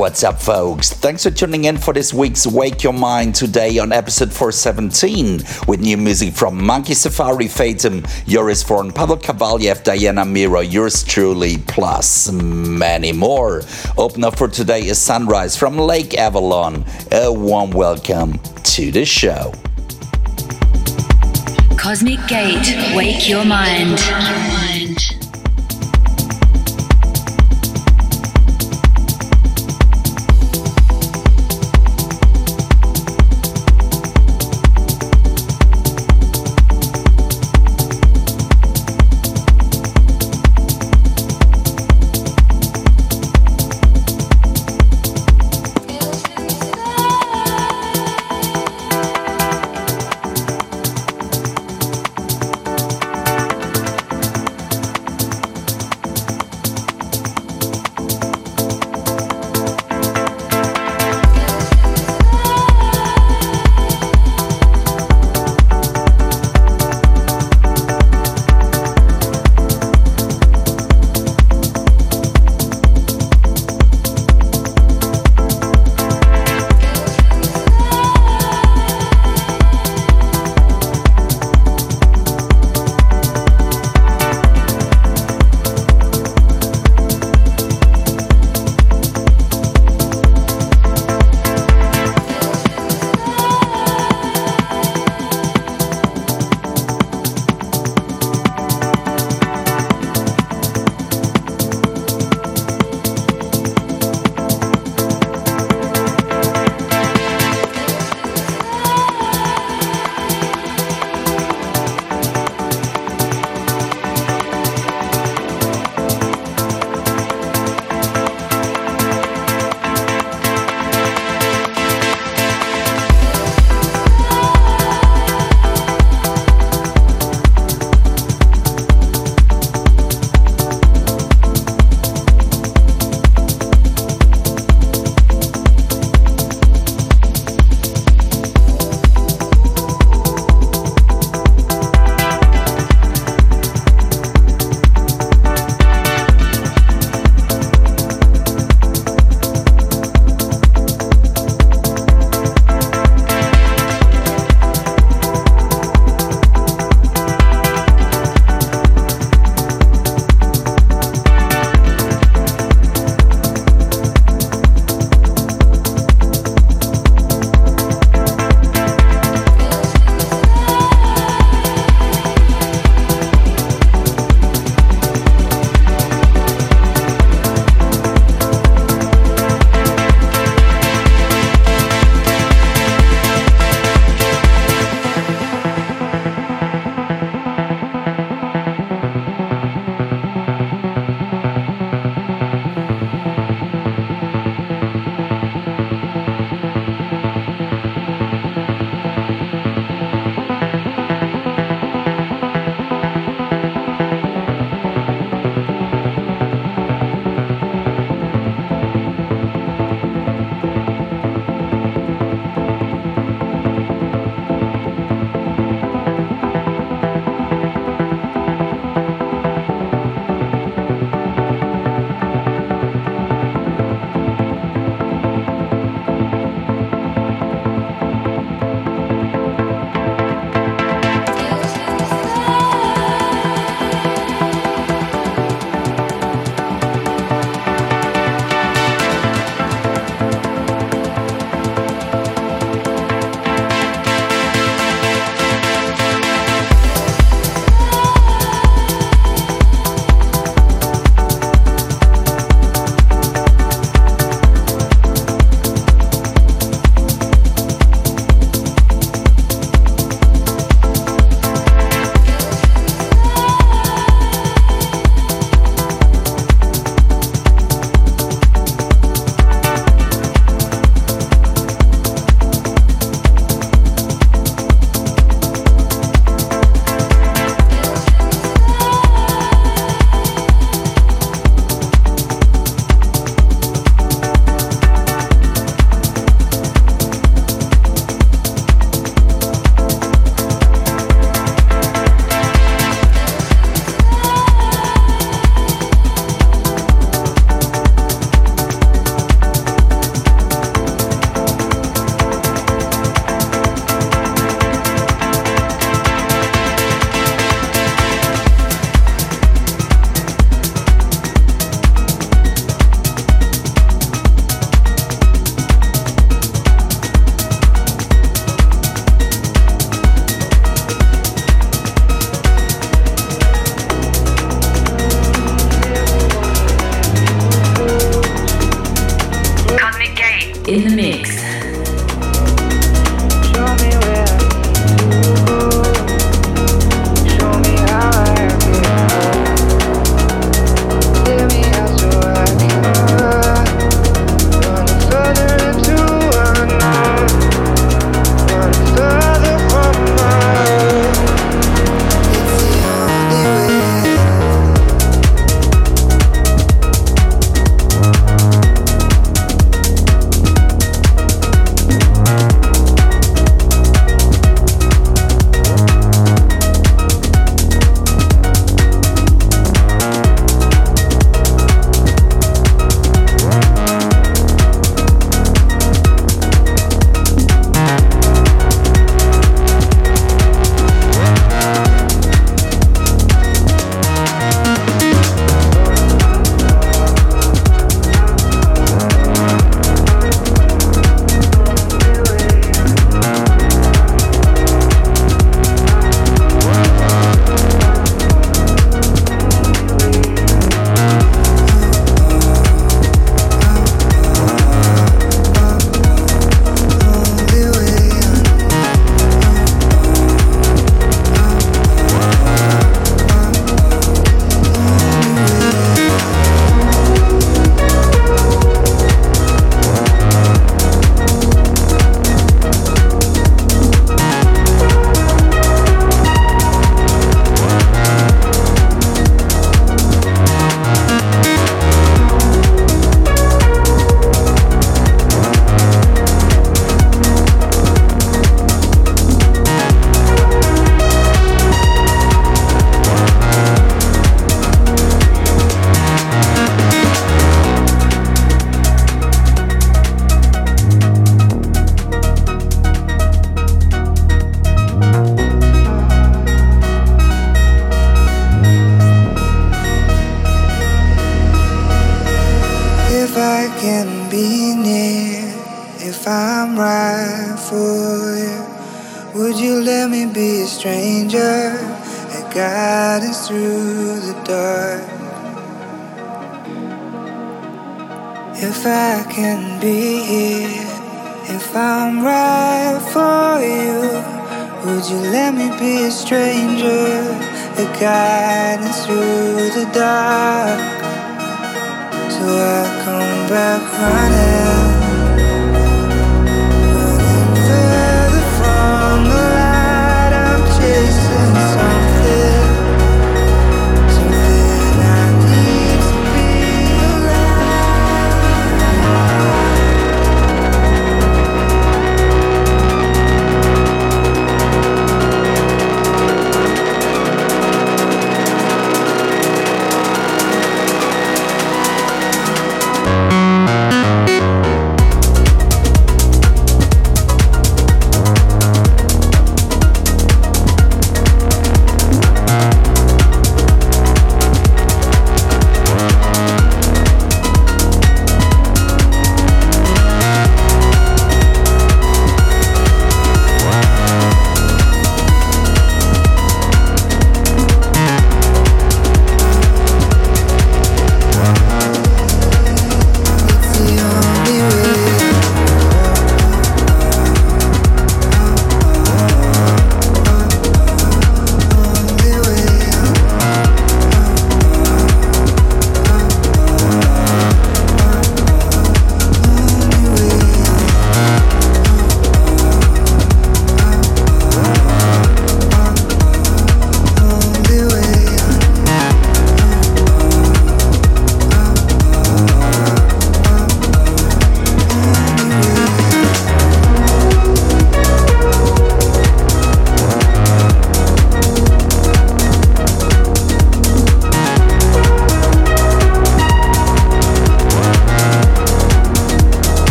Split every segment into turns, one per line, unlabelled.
What's up, folks? Thanks for tuning in for this week's Wake Your Mind today on episode 417 with new music from Monkey Safari, Fatum, Joris Voorn, Pavel Khvaleev, Diana Miro, yours truly, plus many more. Opener for today is Sunrise from Lake Avalon. A warm welcome to the show.
Cosmic Gate. Wake your mind.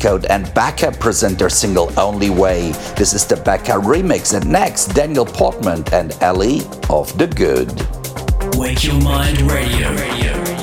Code and Becca present their single Only Way. This is the Becca remix. And next, Daniel Portman and Ellie of the Good.
Wake Your Mind Radio. Radio.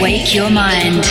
Wake your mind.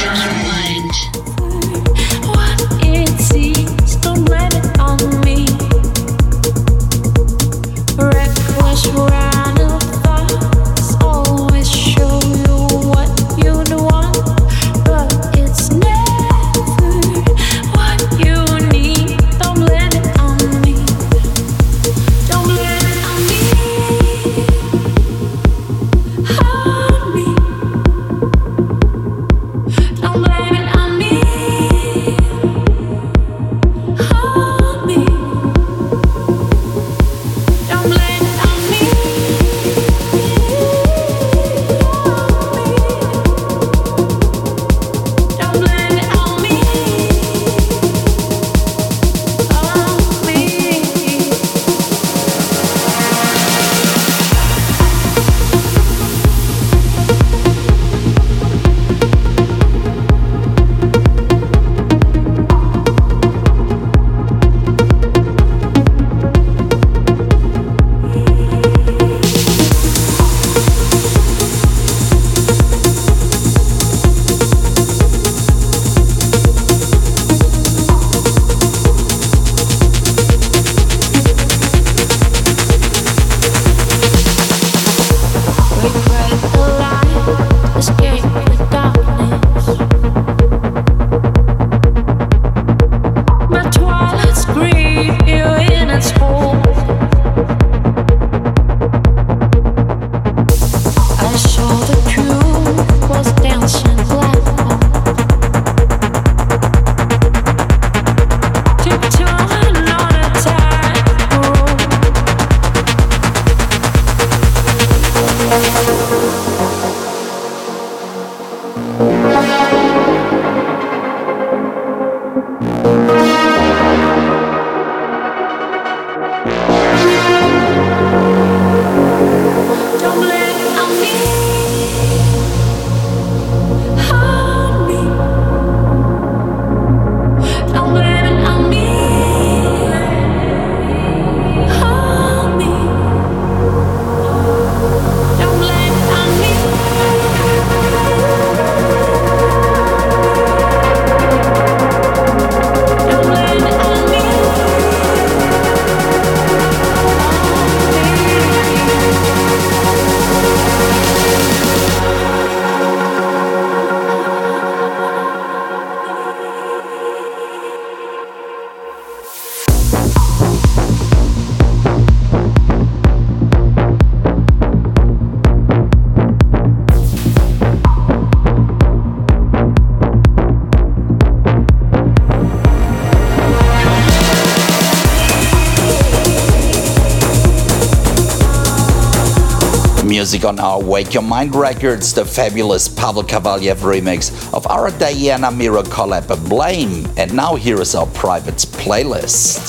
On our Wake Your Mind records, the fabulous Pavel Khvaleev remix of our Diana Miro collab Blame. And now here is our private playlist.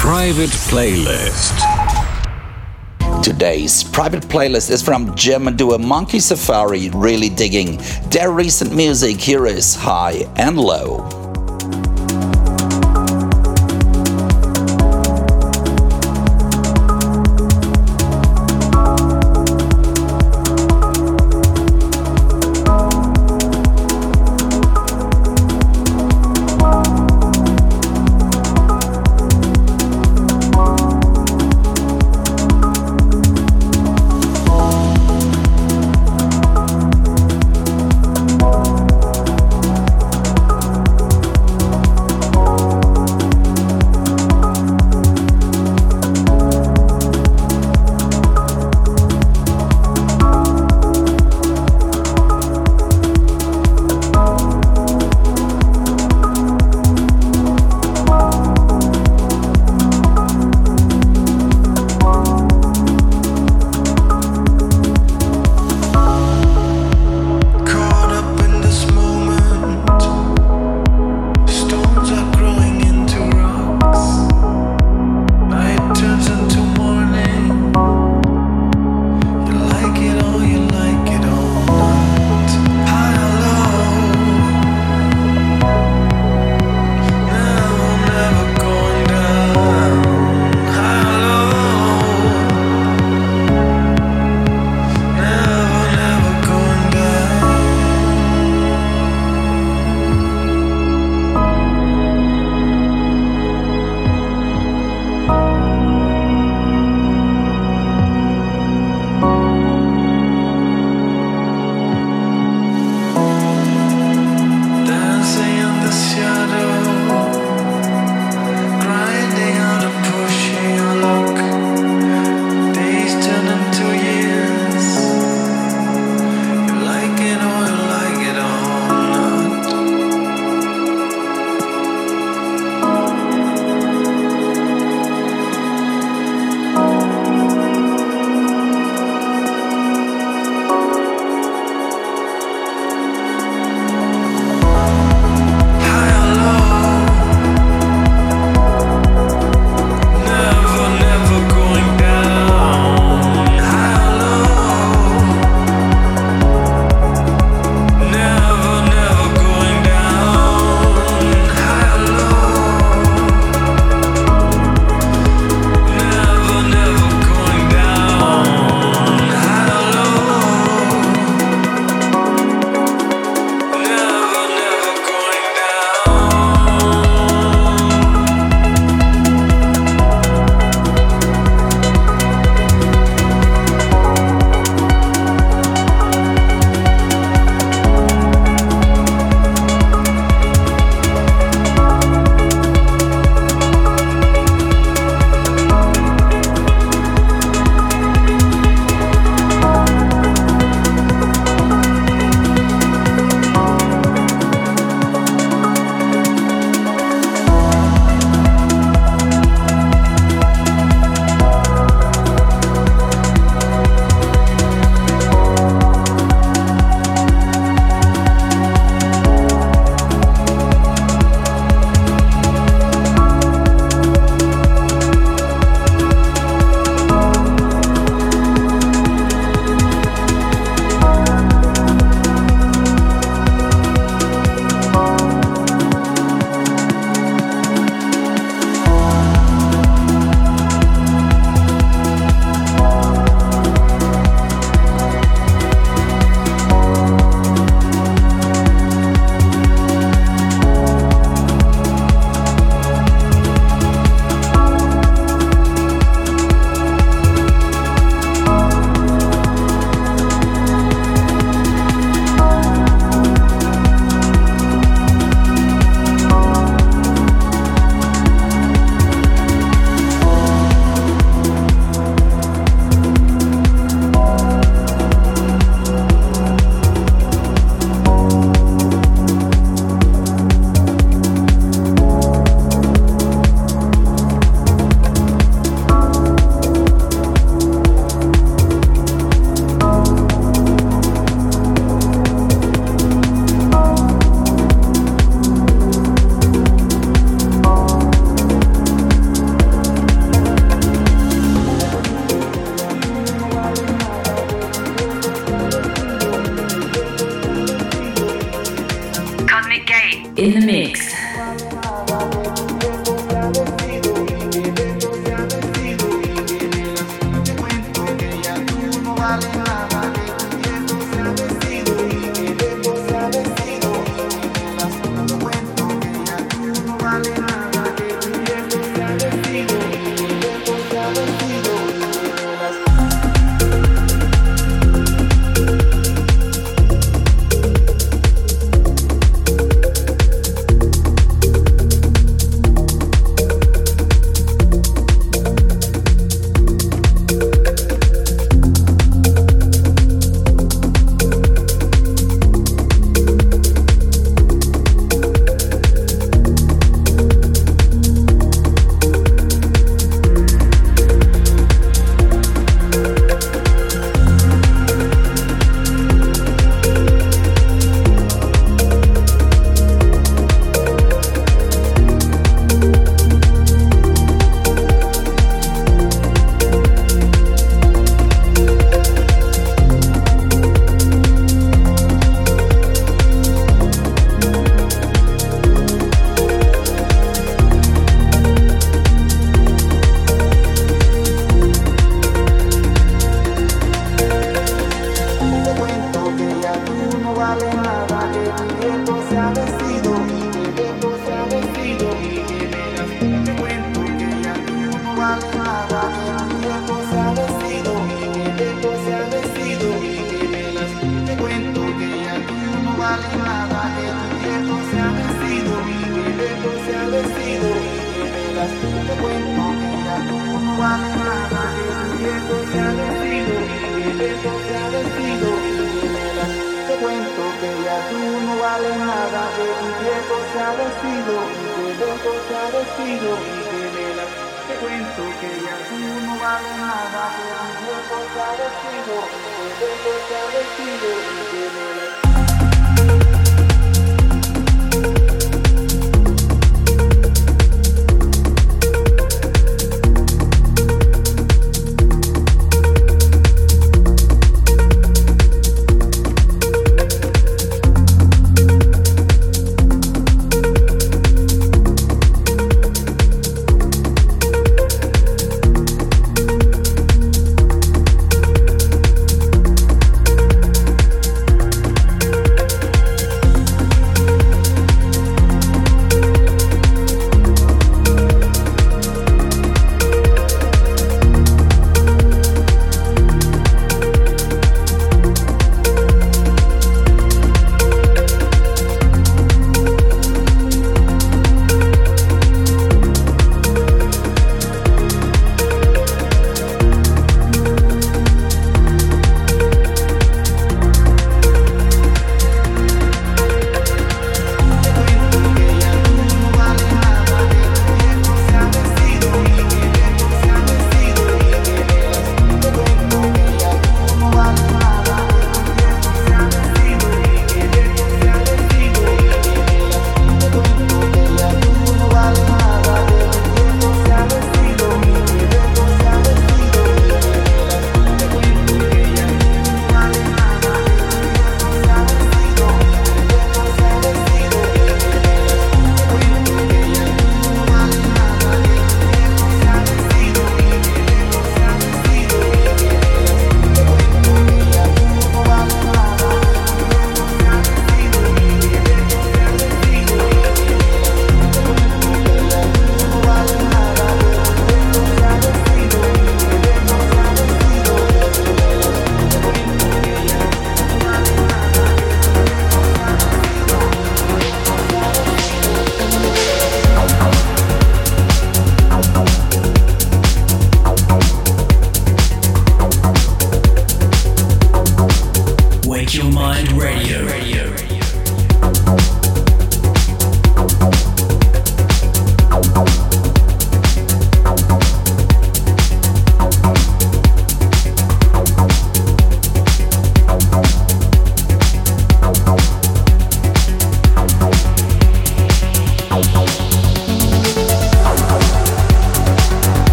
Private playlist.
Today's private playlist is from German duo Monkey Safari, really digging their recent music. Here is High and Low.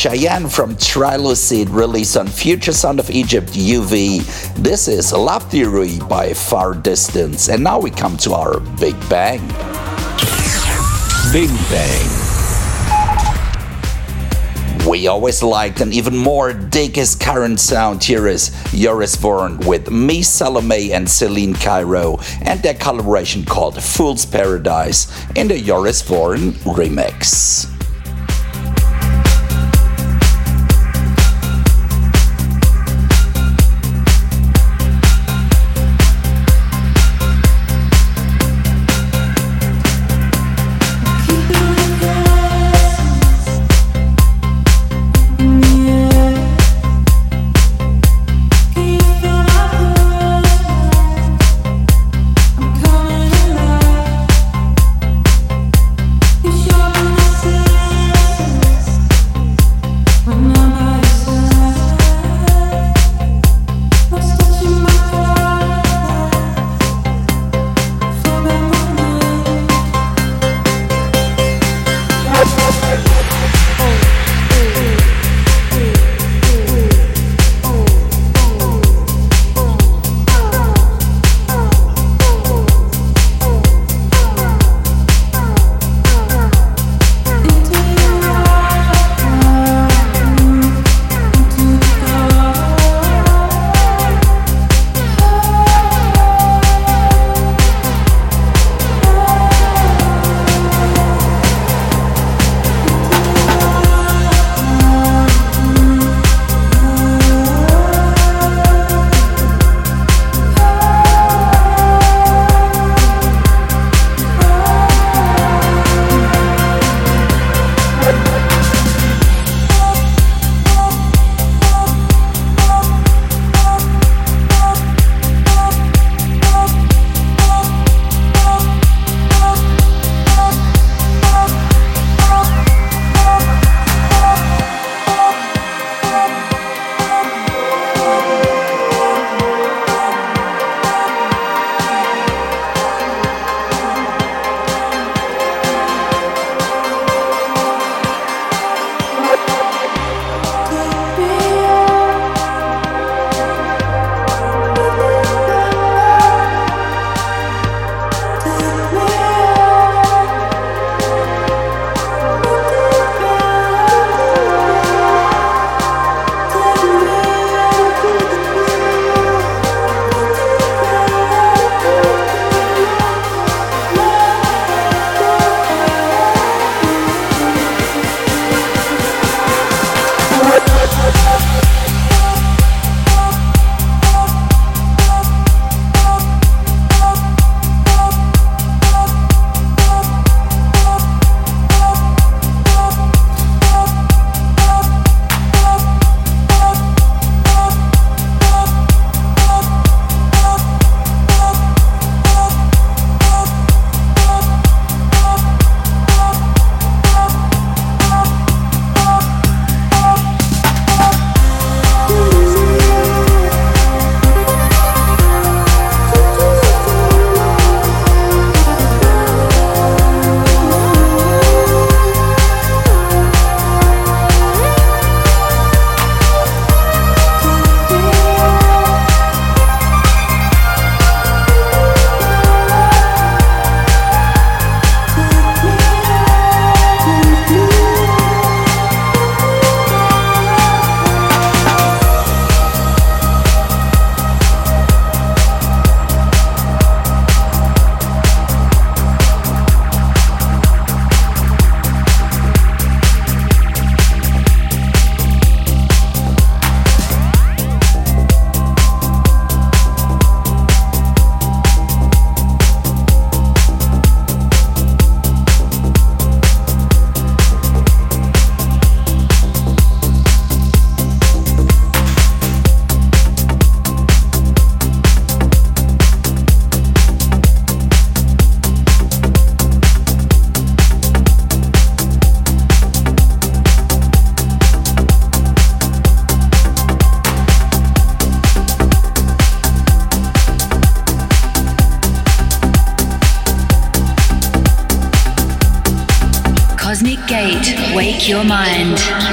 Cheyenne from Trilucid released on Future Sound of Egypt UV. This is Love Theory by Far Distance. And now we come to our Big Bang.
Big Bang.
We always liked and even more dig his current sound. Here is Joris Voorn with Me, Salome, and Celine Cairo and their collaboration called Fool's Paradise in the Joris Voorn remix.
your mind.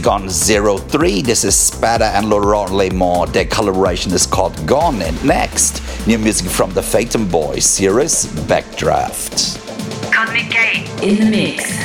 Gone
03. This is Spada and Laurent Lemont. Their collaboration is called Gone. And next, new music from the Phaeton Boys series, Backdraft.
Cosmic Gate in the mix.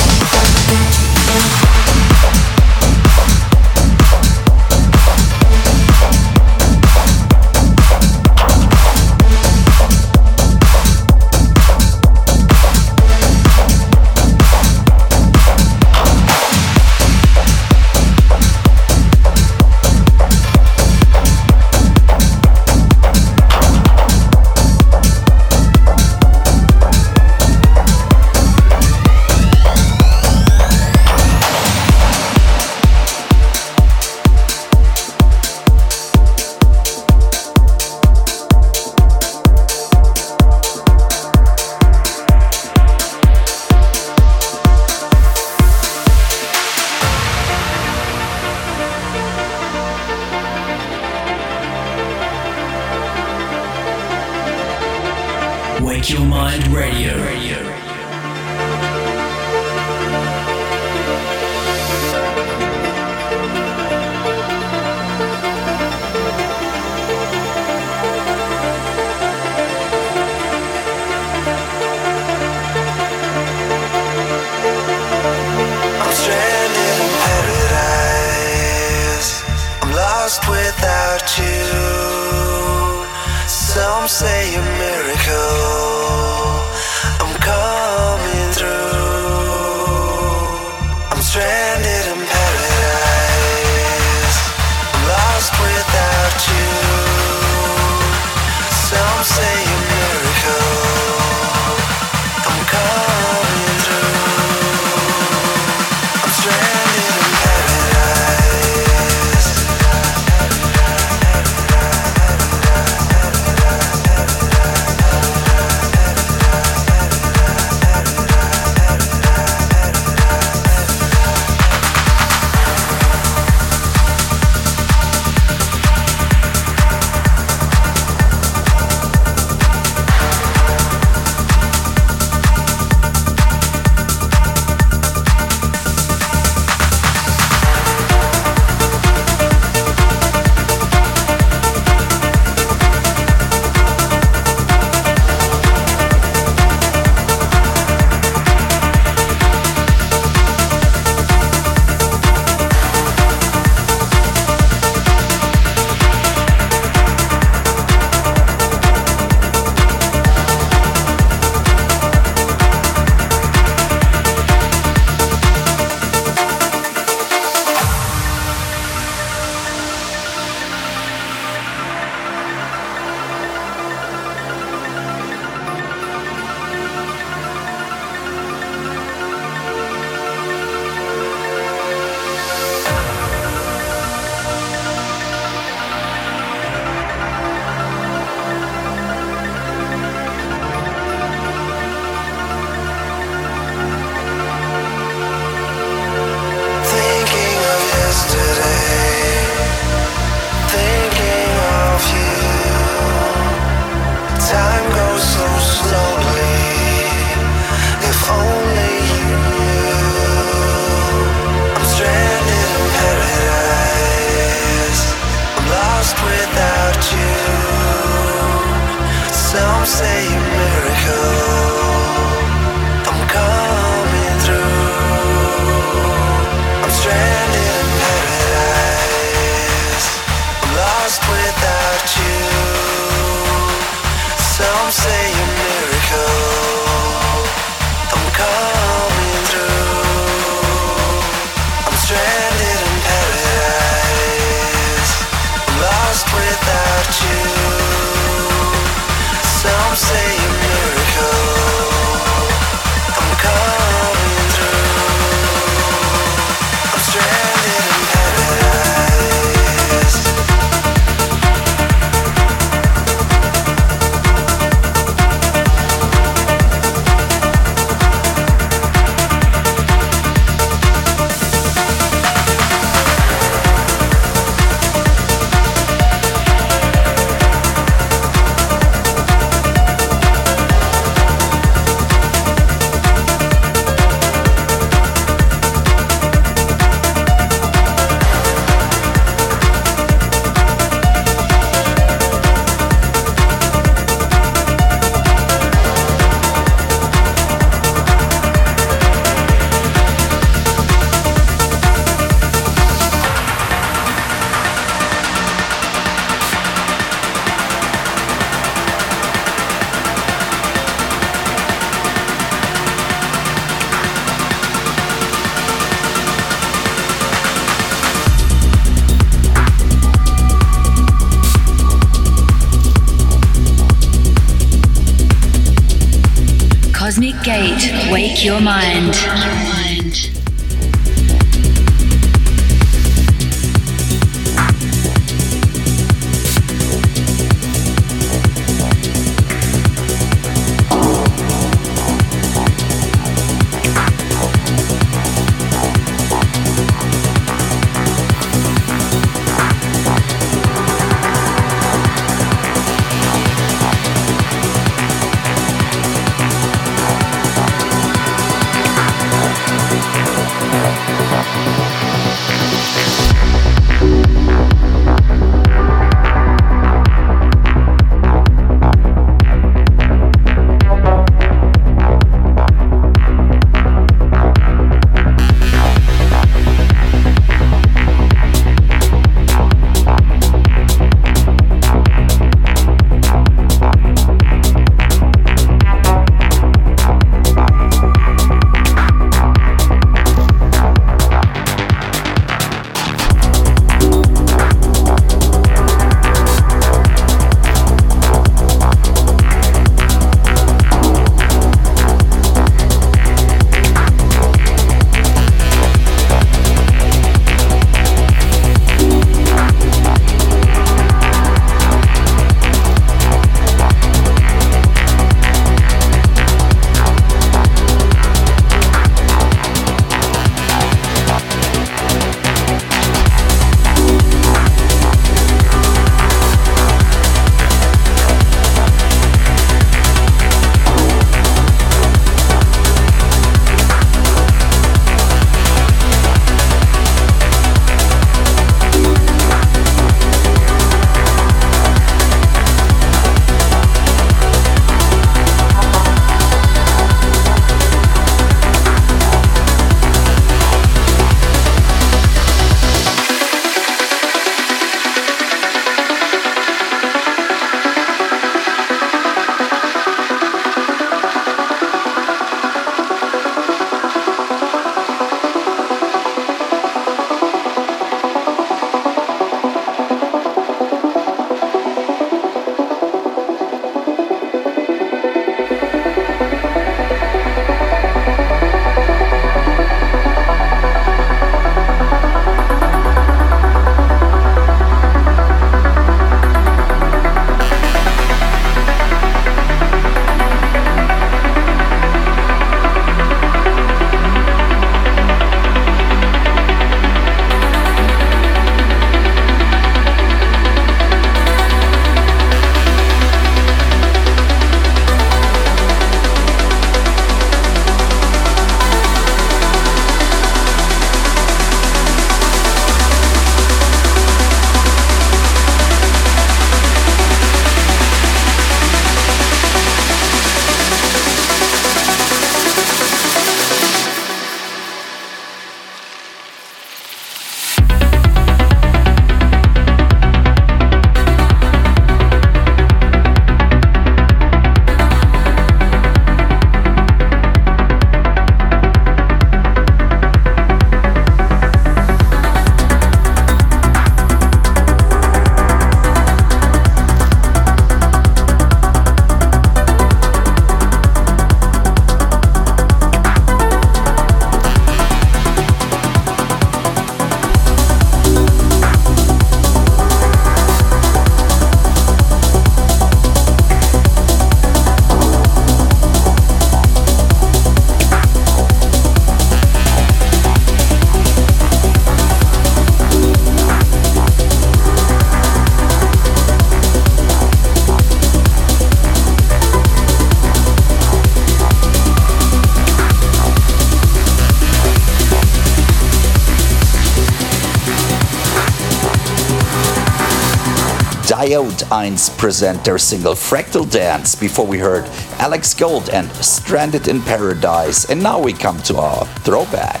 Iode 1 present their single Fractal Dance before we heard Alex Gold and Stranded in Paradise. And now we come to our throwback.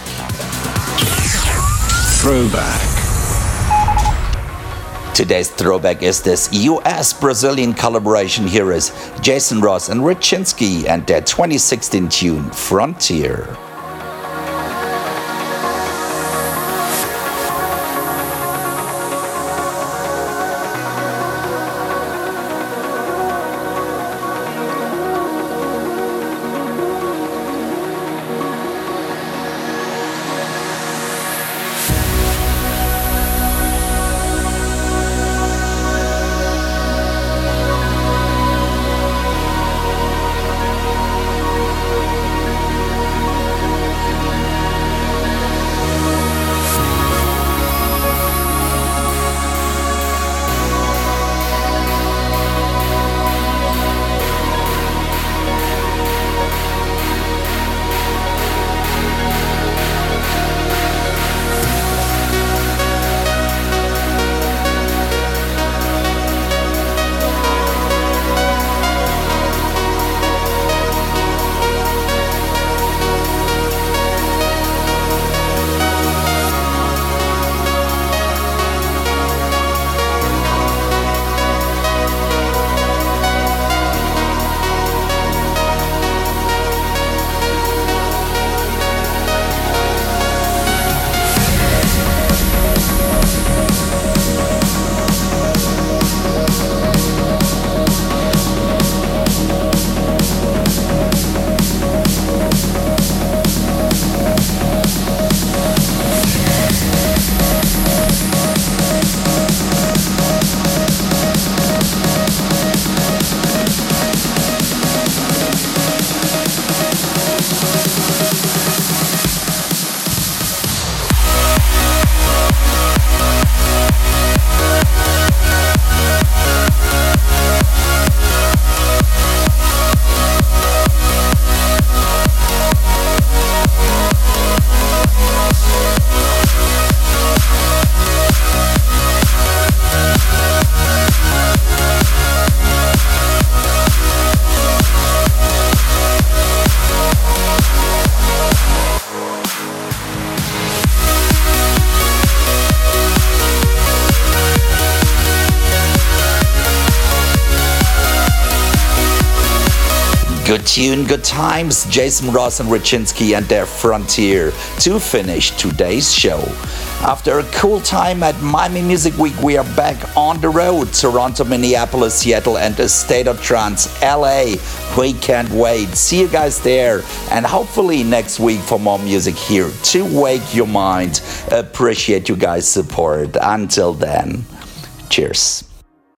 Throwback.
Today's throwback is this US Brazilian collaboration. Here is Jason Ross and Richinsky and their 2016 tune Frontier. Tune, good times. Jason Ross and Richinsky and their Frontier to finish today's show. After a cool time at Miami Music Week, we are back on the road. Toronto, Minneapolis, Seattle, and the State of Trance, LA. We can't wait. See you guys there. And hopefully next week for more music here to wake your mind. Appreciate you guys' support. Until then, cheers.